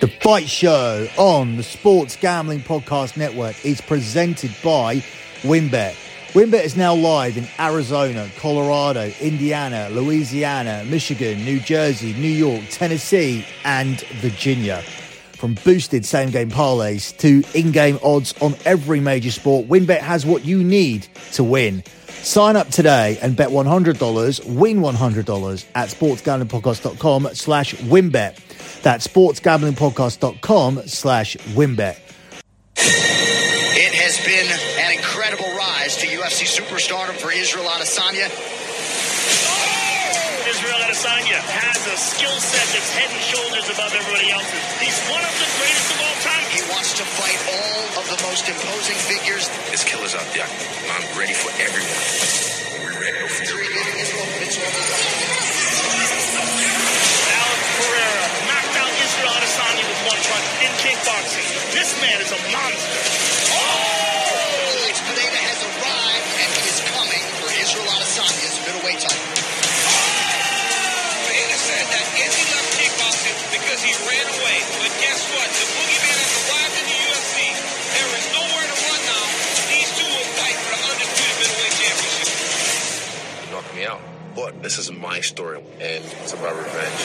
The Fight Show on the Sports Gambling Podcast Network is presented by WynnBET. WynnBET is now live in Arizona, Colorado, Indiana, Louisiana, Michigan, New Jersey, New York, Tennessee, and Virginia. From boosted same game parlays to in game odds on every major sport, WynnBET has what you need to win. Sign up today and bet $100, win $100 at sportsgamblingpodcast.com slash wynnbet. That's sportsgamblingpodcast.com slash wynnbet. It has been an incredible rise to UFC superstardom for Israel Adesanya. Israel Adesanya has a skill set that's head and shoulders above everybody else's. He's one of the greatest of all time. He wants to fight all of the most imposing figures. There's killers out there. I'm ready for everyone. We're ready for Alex Pereira knocked out Israel Adesanya with one punch in kickboxing. This man is a monster. Out. But this is my story, and it's about revenge.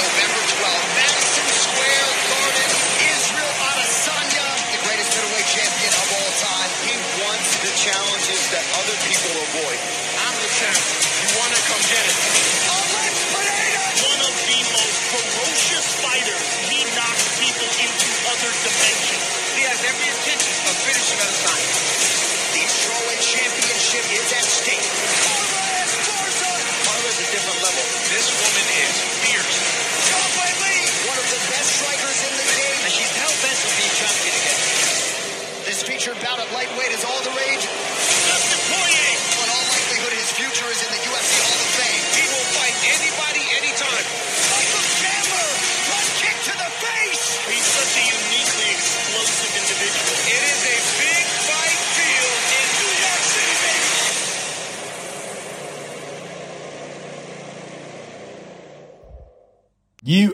November 12th, Madison Square Garden, Israel Adesanya, the greatest middleweight champion of all time. He wants the challenges that other people avoid. I'm the champ. You want to come get it? Alex Pereira! One of the most ferocious fighters. He knocks people into other dimensions. He has every intention of finishing Adesanya.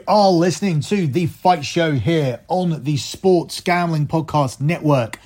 Are listening to The Fight Show here on the Sports Gambling Podcast Network.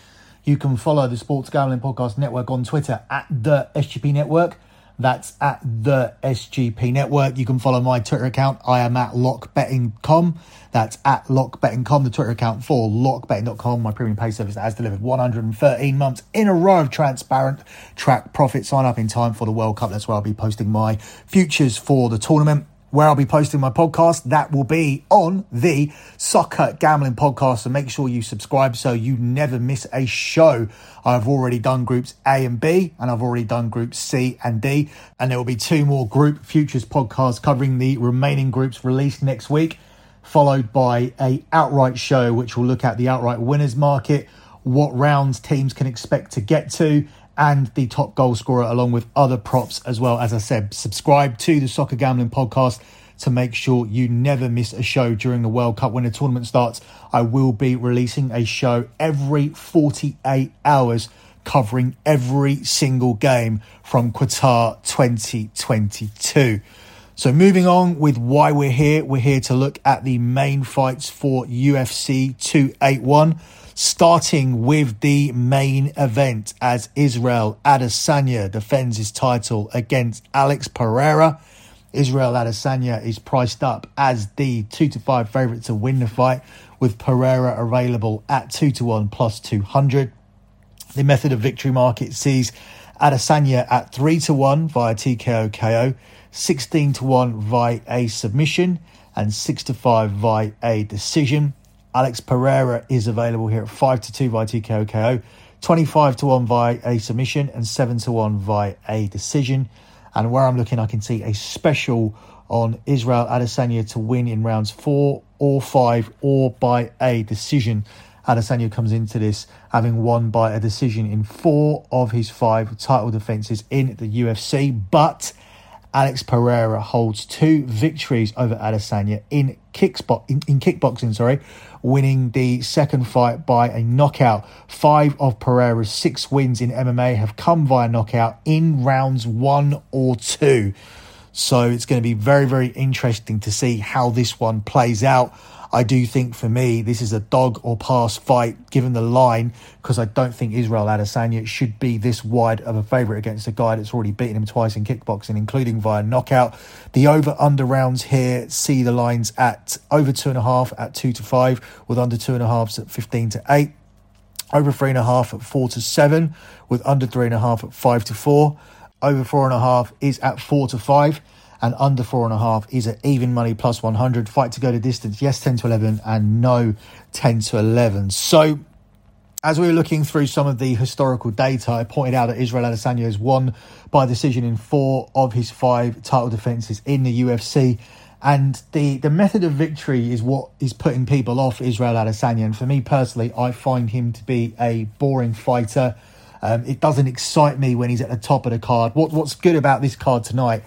You can follow the Sports Gambling Podcast Network on Twitter at the SGP Network. That's at the SGP Network. You can follow my Twitter account. I am at lockbetting.com. That's at lockbetting.com, the Twitter account for lockbetting.com, my premium pay service that has delivered 113 months in a row of transparent track profit. Sign up in time for the World Cup. That's where I'll be posting my futures for the tournament where I'll be posting my podcast. That will be on the Soccer Gambling Podcast. So make sure you subscribe so you never miss a show. I've already done groups A and B, and I've already done groups C and D. And there will be two more group futures podcasts covering the remaining groups released next week, followed by a outright show, which will look at the outright winners market, what rounds teams can expect to get to, and the top goal scorer, along with other props as well. As I said, subscribe to the Soccer Gambling Podcast to make sure you never miss a show during the World Cup. When the tournament starts, I will be releasing a show every 48 hours covering every single game from Qatar 2022. So, moving on with why we're here, we're here to look at the main fights for UFC 281 starting with the main event as Israel Adesanya defends his title against Alex Pereira. Israel Adesanya is priced up as the 2 to 5 favourite to win the fight, with Pereira available at 2 to 1 plus 200. The method of victory market sees Adesanya at 3 to 1 via TKO KO, 16 to 1 via a submission, and 6 to 5 via a decision. Alex Pereira is available here at 5 to 2 via TKO KO, 25 to 1 via a submission, and 7 to 1 via a decision. And where I'm looking, I can see a special on Israel Adesanya to win in rounds 4 or 5 or by a decision. Adesanya comes into this having won by a decision in four of his five title defenses in the UFC, but Alex Pereira holds two victories over Adesanya in, in, in kickboxing, sorry, winning the second fight by a knockout. Five of Pereira's six wins in MMA have come via knockout in rounds one or two. So it's going to be very, very interesting to see how this one plays out. I do think for me, this is a dog or pass fight given the line because I don't think Israel Adesanya should be this wide of a favourite against a guy that's already beaten him twice in kickboxing, including via knockout. The over under rounds here see the lines at over two and a half at two to five, with under two and a halves at 15 to eight, over three and a half at four to seven, with under three and a half at five to four. Over four and a half is at four to five and under four and a half is at even money plus 100. Fight to go to distance, yes, 10 to 11, and no 10 to 11. So, as we were looking through some of the historical data, I pointed out that Israel Adesanya has won by decision in four of his five title defenses in the UFC. And the, the method of victory is what is putting people off Israel Adesanya. And for me personally, I find him to be a boring fighter. Um, it doesn't excite me when he's at the top of the card. What, what's good about this card tonight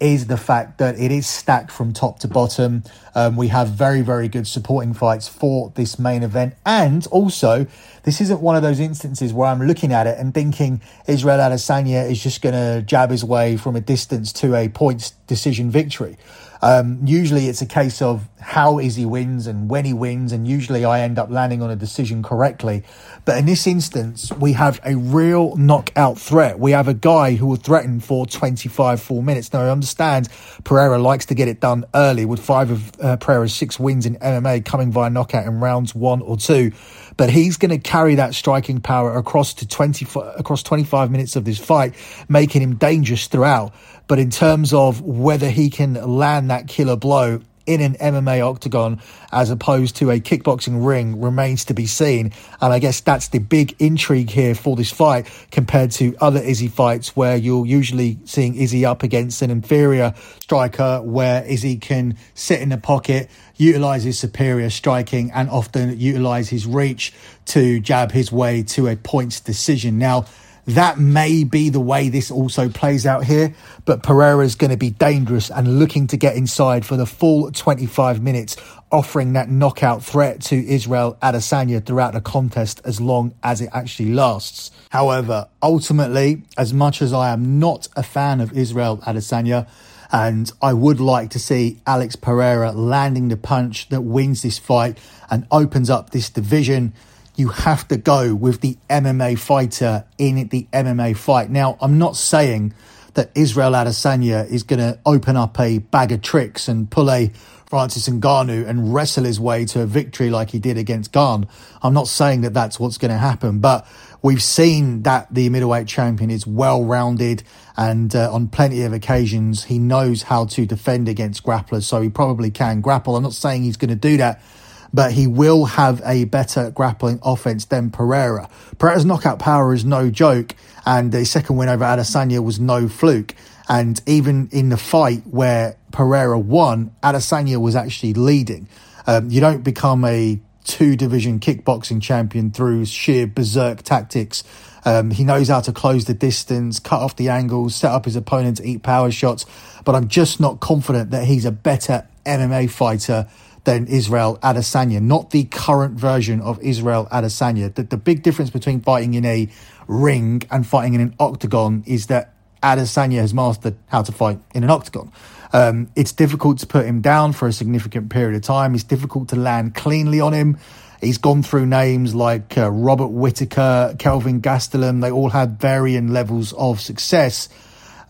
is the fact that it is stacked from top to bottom. Um, we have very, very good supporting fights for this main event. And also, this isn't one of those instances where I'm looking at it and thinking Israel Adesanya is just going to jab his way from a distance to a points decision victory. Um, usually it's a case of how Izzy wins and when he wins, and usually I end up landing on a decision correctly. But in this instance, we have a real knockout threat. We have a guy who will threaten for 25 full minutes. Now, I understand Pereira likes to get it done early with five of uh, Pereira's six wins in MMA coming via knockout in rounds one or two. But he's going to carry that striking power across to 20, across 25 minutes of this fight, making him dangerous throughout. But in terms of whether he can land that killer blow in an MMA octagon as opposed to a kickboxing ring remains to be seen. And I guess that's the big intrigue here for this fight compared to other Izzy fights where you're usually seeing Izzy up against an inferior striker where Izzy can sit in the pocket, utilize his superior striking and often utilize his reach to jab his way to a points decision. Now, that may be the way this also plays out here, but Pereira is going to be dangerous and looking to get inside for the full 25 minutes, offering that knockout threat to Israel Adesanya throughout the contest as long as it actually lasts. However, ultimately, as much as I am not a fan of Israel Adesanya, and I would like to see Alex Pereira landing the punch that wins this fight and opens up this division you have to go with the MMA fighter in the MMA fight. Now, I'm not saying that Israel Adesanya is going to open up a bag of tricks and pull a Francis Ngannou and wrestle his way to a victory like he did against Gane. I'm not saying that that's what's going to happen, but we've seen that the middleweight champion is well rounded and uh, on plenty of occasions he knows how to defend against grapplers, so he probably can grapple. I'm not saying he's going to do that but he will have a better grappling offense than Pereira. Pereira's knockout power is no joke, and the second win over Adesanya was no fluke. And even in the fight where Pereira won, Adesanya was actually leading. Um, you don't become a two division kickboxing champion through sheer berserk tactics. Um, he knows how to close the distance, cut off the angles, set up his opponent to eat power shots. But I'm just not confident that he's a better MMA fighter than Israel Adesanya, not the current version of Israel Adesanya. The, the big difference between fighting in a ring and fighting in an octagon is that Adesanya has mastered how to fight in an octagon. Um, it's difficult to put him down for a significant period of time. It's difficult to land cleanly on him. He's gone through names like uh, Robert Whitaker, Kelvin Gastelum. They all had varying levels of success,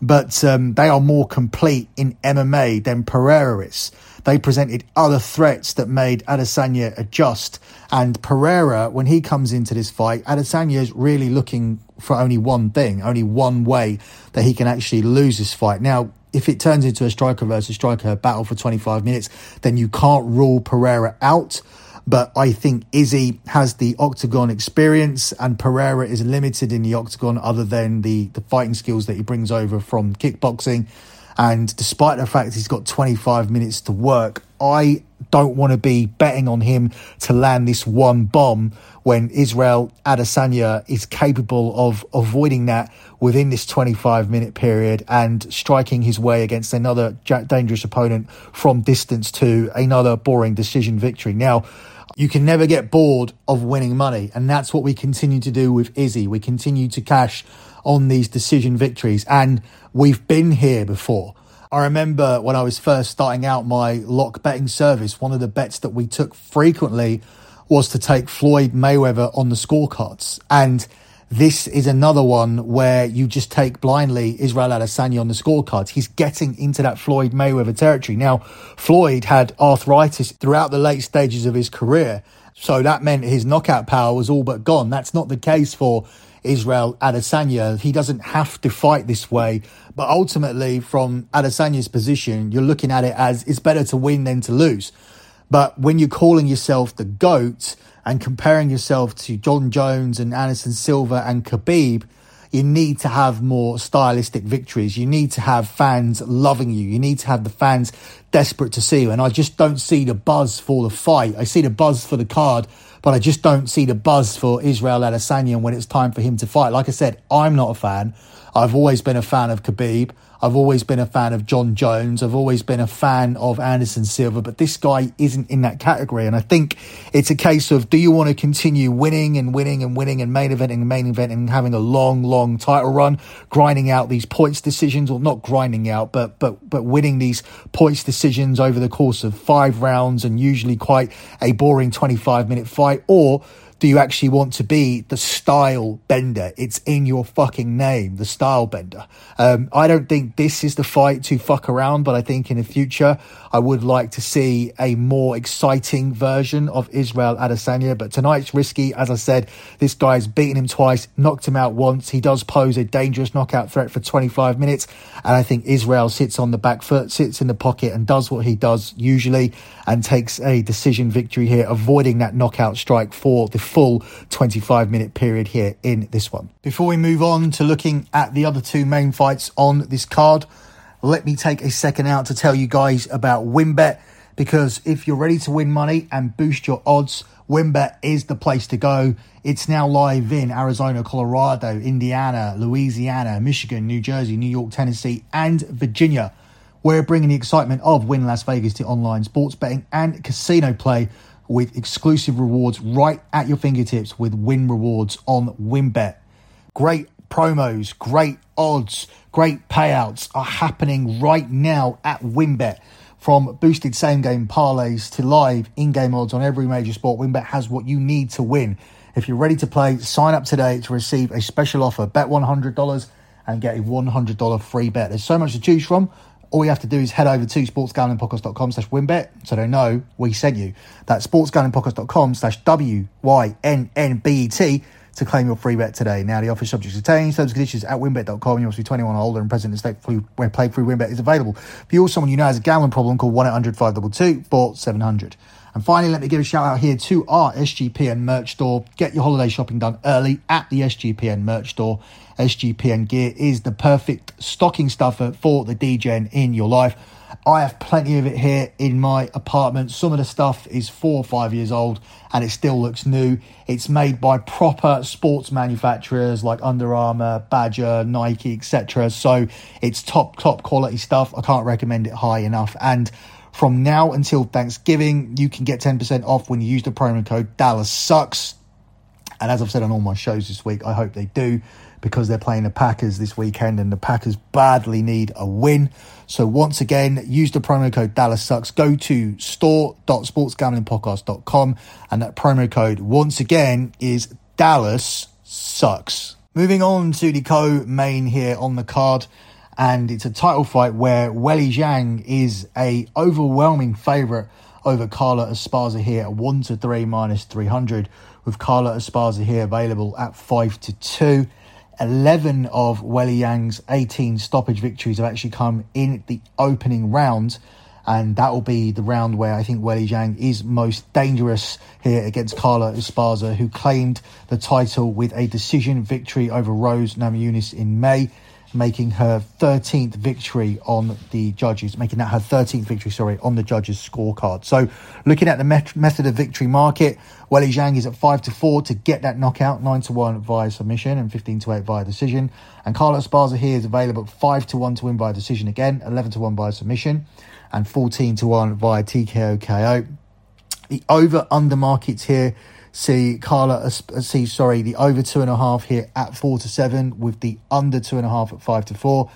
but um, they are more complete in MMA than Pereira is. They presented other threats that made Adesanya adjust. And Pereira, when he comes into this fight, Adesanya is really looking for only one thing, only one way that he can actually lose this fight. Now, if it turns into a striker versus striker battle for 25 minutes, then you can't rule Pereira out. But I think Izzy has the octagon experience and Pereira is limited in the octagon other than the, the fighting skills that he brings over from kickboxing. And despite the fact he's got 25 minutes to work, I don't want to be betting on him to land this one bomb when Israel Adesanya is capable of avoiding that within this 25 minute period and striking his way against another dangerous opponent from distance to another boring decision victory. Now, you can never get bored of winning money, and that's what we continue to do with Izzy. We continue to cash on these decision victories. And we've been here before. I remember when I was first starting out my lock betting service, one of the bets that we took frequently was to take Floyd Mayweather on the scorecards. And this is another one where you just take blindly Israel Adesanya on the scorecards. He's getting into that Floyd Mayweather territory. Now, Floyd had arthritis throughout the late stages of his career. So that meant his knockout power was all but gone. That's not the case for Israel Adesanya. He doesn't have to fight this way. But ultimately, from Adesanya's position, you're looking at it as it's better to win than to lose. But when you're calling yourself the GOAT and comparing yourself to Jon Jones and Anderson Silva and Khabib, you need to have more stylistic victories. You need to have fans loving you. You need to have the fans desperate to see you. And I just don't see the buzz for the fight. I see the buzz for the card, but I just don't see the buzz for Israel Adesanya when it's time for him to fight. Like I said, I'm not a fan. I've always been a fan of Khabib. I've always been a fan of Jon Jones. I've always been a fan of Anderson Silva, but this guy isn't in that category. And I think it's a case of do you want to continue winning and winning and winning and main eventing and main eventing and having a long, long title run, grinding out these points decisions, or not grinding out, but but but winning these points decisions over the course of five rounds and usually quite a boring 25 minute fight, or do you actually want to be the style bender? It's in your fucking name, the style bender. Um, I don't think this is the fight to fuck around, but I think in the future, I would like to see a more exciting version of Israel Adesanya. But tonight's risky. As I said, this guy's beaten him twice, knocked him out once. He does pose a dangerous knockout threat for 25 minutes. And I think Israel sits on the back foot, sits in the pocket and does what he does usually and takes a decision victory here, avoiding that knockout strike for the full 25 minute period here in this one. Before we move on to looking at the other two main fights on this card, let me take a second out to tell you guys about WynnBET because if you're ready to win money and boost your odds, WynnBET is the place to go. It's now live in Arizona, Colorado, Indiana, Louisiana, Michigan, New Jersey, New York, Tennessee, and Virginia. We're bringing the excitement of Wynn Las Vegas to online sports betting and casino play with exclusive rewards right at your fingertips with Wynn Rewards on WynnBET. Great promos, great odds, great payouts are happening right now at WynnBET. From boosted same game parlays to live in game odds on every major sport, WynnBET has what you need to win. If you're ready to play, sign up today to receive a special offer. Bet $100 and get a $100 free bet. There's so much to choose from. All you have to do is head over to sportsgamblingpodcast.com slash wynnbet so they know we sent you. That's sportsgamblingpodcast.com slash W-Y-N-N-B-E-T to claim your free bet today. Now, the offer subject to change. Terms and conditions at wynnbet.com. You must be 21 or older and present in state where play through WynnBET is available. If you're someone you know has a gambling problem, call 1-800-522-4700. And finally, let me give a shout out here to our SGPN merch store. Get your holiday shopping done early at the SGPN merch store. SGPN gear is the perfect stocking stuffer for the degen in your life. I have plenty of it here in my apartment. Some of the stuff is four or five years old and it still looks new. It's made by proper sports manufacturers like Under Armour, Badger, Nike, etc. So it's top, top quality stuff. I can't recommend it high enough. And from now until Thanksgiving, you can get 10% off when you use the promo code Dallas Sucks. And as I've said on all my shows this week, I hope they do because they're playing the Packers this weekend and the Packers badly need a win. So once again, use the promo code Dallas Sucks. Go to store.sportsgamblingpodcast.com and that promo code once again is Dallas Sucks. Moving on to the co-main here on the card and it's a title fight where Weili Zhang is a overwhelming favourite over Carla Esparza here at 1 to 3 minus 300 with Carla Esparza here available at 5 to 2. 11 of Weili Zhang's 18 stoppage victories have actually come in the opening round. And that will be the round where I think Weili Zhang is most dangerous here against Carla Esparza, who claimed the title with a decision victory over Rose Namajunas in May making her 13th victory on the judges, making that her 13th victory, sorry, on the judges' scorecard. So, looking at the met- method of victory market, Weili Zhang is at 5 to 4 to get that knockout, 9 to 1 via submission, and 15 to 8 via decision. And Carlos Esparza here is available at 5 to 1 to win by decision again, 11 to 1 via submission, and 14 to 1 via TKO KO. The over under markets here see Carla uh, see sorry the over two and a half here at four to seven with the under two and a half at five to four.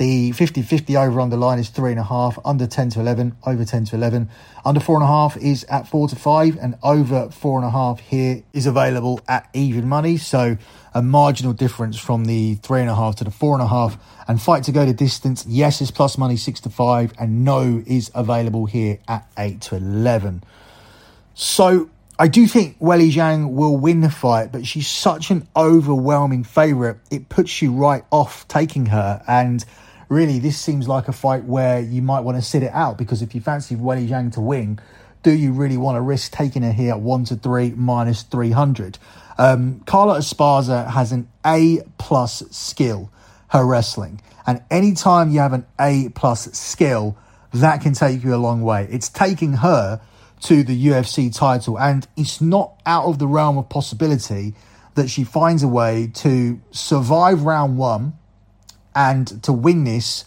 The 50 50 over under line is three and a half, under 10 to 11, over 10 to 11. Under four and a half is at four to five, and over four and a half here is available at even money. So a marginal difference from the three and a half to the four and a half. And fight to go to distance, yes, is plus money six to five, and no is available here at eight to 11. So I do think Weili Zhang will win the fight, but she's such an overwhelming favourite. It puts you right off taking her. And really, this seems like a fight where you might want to sit it out because if you fancy Weili Zhang to win, do you really want to risk taking her here at 1 to 3 minus 300? Um, Carla Esparza has an A plus skill, her wrestling. And anytime you have an A plus skill, that can take you a long way. It's taking her to the UFC title, and it's not out of the realm of possibility that she finds a way to survive round one and to win this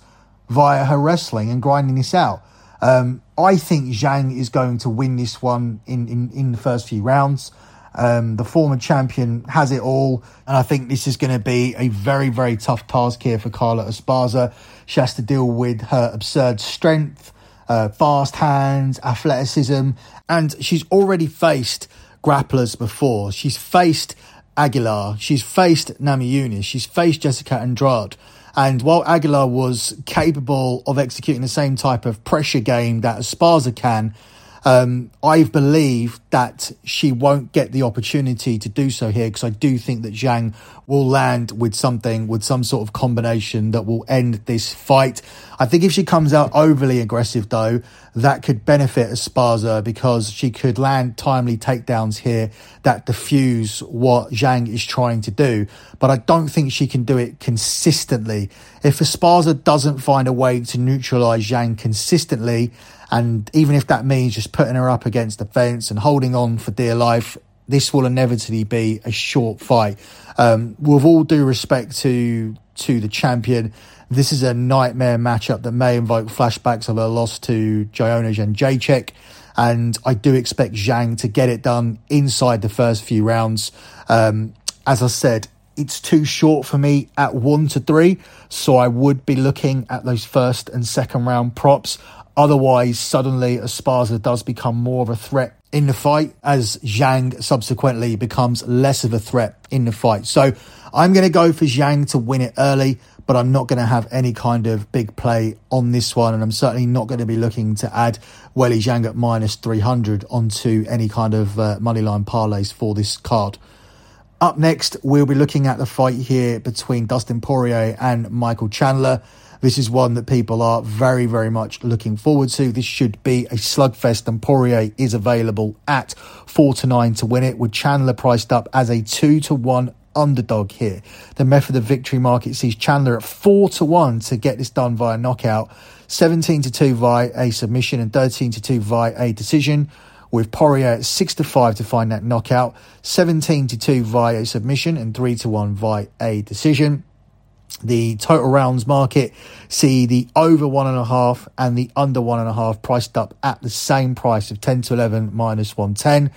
via her wrestling and grinding this out. Um, I think Zhang is going to win this one in, in, in the first few rounds. Um, the former champion has it all, and I think this is going to be a very, very tough task here for Carla Esparza. She has to deal with her absurd strength, uh, fast hands, athleticism, and she's already faced grapplers before. She's faced Aguilar, she's faced Namajunas, she's faced Jessica Andrade. And while Aguilar was capable of executing the same type of pressure game that Esparza can, um, I believe that she won't get the opportunity to do so here because I do think that Zhang will land with something, with some sort of combination that will end this fight. I think if she comes out overly aggressive, though, that could benefit Esparza because she could land timely takedowns here that diffuse what Zhang is trying to do. But I don't think she can do it consistently. If Esparza doesn't find a way to neutralize Zhang consistently, and even if that means just putting her up against the fence and holding on for dear life, this will inevitably be a short fight. Um, with all due respect to to the champion, this is a nightmare matchup that may invoke flashbacks of her loss to Joanna Jędrzejczyk. And I do expect Zhang to get it done inside the first few rounds. Um, as I said, it's too short for me at one to three. So I would be looking at those first and second round props. Otherwise, suddenly Esparza does become more of a threat in the fight as Zhang subsequently becomes less of a threat in the fight. So I'm going to go for Zhang to win it early, but I'm not going to have any kind of big play on this one. And I'm certainly not going to be looking to add Weili Zhang at minus 300 onto any kind of uh, moneyline parlays for this card. Up next, we'll be looking at the fight here between Dustin Poirier and Michael Chandler. This is one that people are very, very much looking forward to. This should be a slugfest, and Poirier is available at four to nine to win it, with Chandler priced up as a two to one underdog here. The method of victory market sees Chandler at four to one to get this done via knockout, 17 to two via a submission, and 13 to two via a decision. With Poirier at six to five to find that knockout, 17 to two via a submission, and three to one via a decision the total rounds market see the over one and a half and the under one and a half priced up at the same price of 10 to 11 minus 110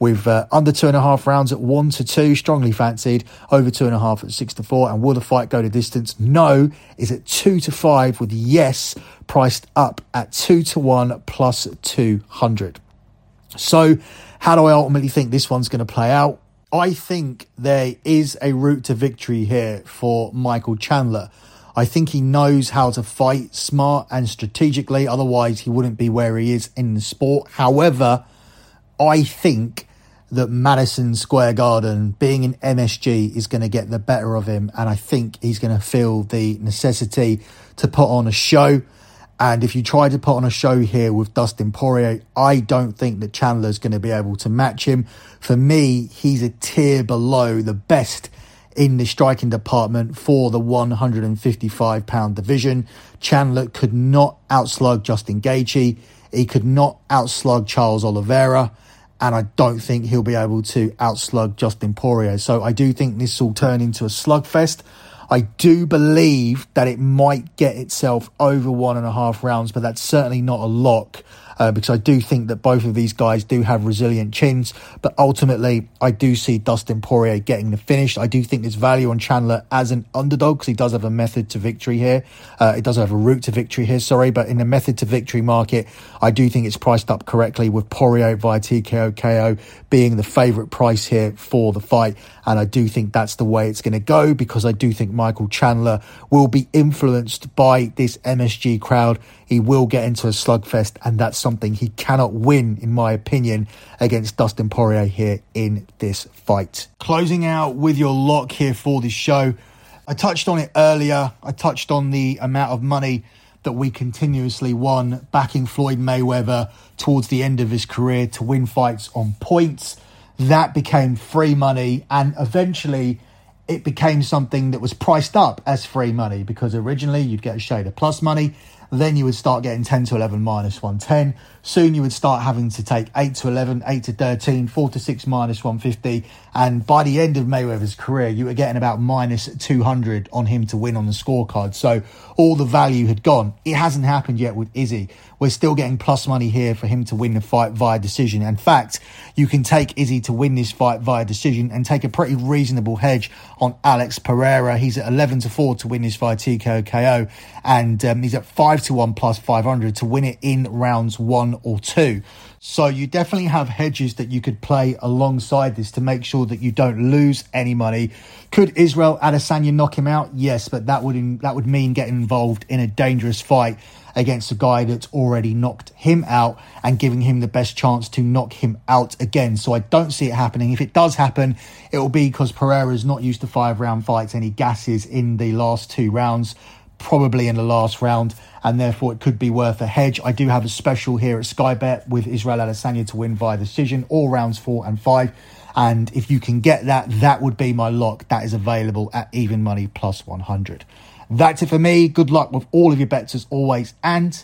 with uh, under two and a half rounds at one to two, strongly fancied, over two and a half at six to four. And will the fight go to distance? No, is at two to five, with yes priced up at two to one plus 200. So, how do I ultimately think this one's going to play out? I think there is a route to victory here for Michael Chandler. I think he knows how to fight smart and strategically, otherwise, he wouldn't be where he is in the sport. However, I think that Madison Square Garden, being in MSG, is going to get the better of him. And I think he's going to feel the necessity to put on a show. And if you try to put on a show here with Dustin Poirier, I don't think that Chandler's going to be able to match him. For me, he's a tier below the best in the striking department for the 155 pound division. Chandler could not outslug Justin Gaethje. He could not outslug Charles Oliveira. And I don't think he'll be able to outslug Justin Poirier. So I do think this will turn into a slugfest. I do believe that it might get itself over one and a half rounds, but that's certainly not a lock. Uh, because I do think that both of these guys do have resilient chins. But ultimately, I do see Dustin Poirier getting the finish. I do think there's value on Chandler as an underdog because he does have a method to victory here. Uh, it does have a route to victory here, sorry. But in the method to victory market, I do think it's priced up correctly with Poirier via TKO KO being the favourite price here for the fight. And I do think that's the way it's going to go because I do think Michael Chandler will be influenced by this MSG crowd. He will get into a slugfest, and that's something he cannot win, in my opinion, against Dustin Poirier here in this fight. Closing out with your lock here for this show. I touched on it earlier. I touched on the amount of money that we continuously won backing Floyd Mayweather towards the end of his career to win fights on points. That became free money, and eventually it became something that was priced up as free money because originally you'd get a shade of plus money, then you would start getting 10 to 11 minus 110. Soon you would start having to take 8 to 11, 8 to 13, 4 to 6 minus 150. And by the end of Mayweather's career, you were getting about minus 200 on him to win on the scorecard. So all the value had gone. It hasn't happened yet with Izzy. We're still getting plus money here for him to win the fight via decision. In fact, you can take Izzy to win this fight via decision and take a pretty reasonable hedge on Alex Pereira. He's at 11 to 4 to win this fight TKO KO. And um, he's at 5 to 1 plus 500 to win it in rounds one or two. So you definitely have hedges that you could play alongside this to make sure that you don't lose any money. Could Israel Adesanya knock him out? Yes, but that would that would mean getting involved in a dangerous fight against a guy that's already knocked him out and giving him the best chance to knock him out again. So I don't see it happening. If it does happen, it will be because Pereira is not used to five round fights he gasses in the last two rounds probably in the last round, and therefore it could be worth a hedge. I do have a special here at Sky Bet with Israel Adesanya to win via decision, all rounds four and five. And if you can get that, that would be my lock. That is available at even money plus 100. That's it for me. Good luck with all of your bets as always, and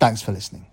thanks for listening.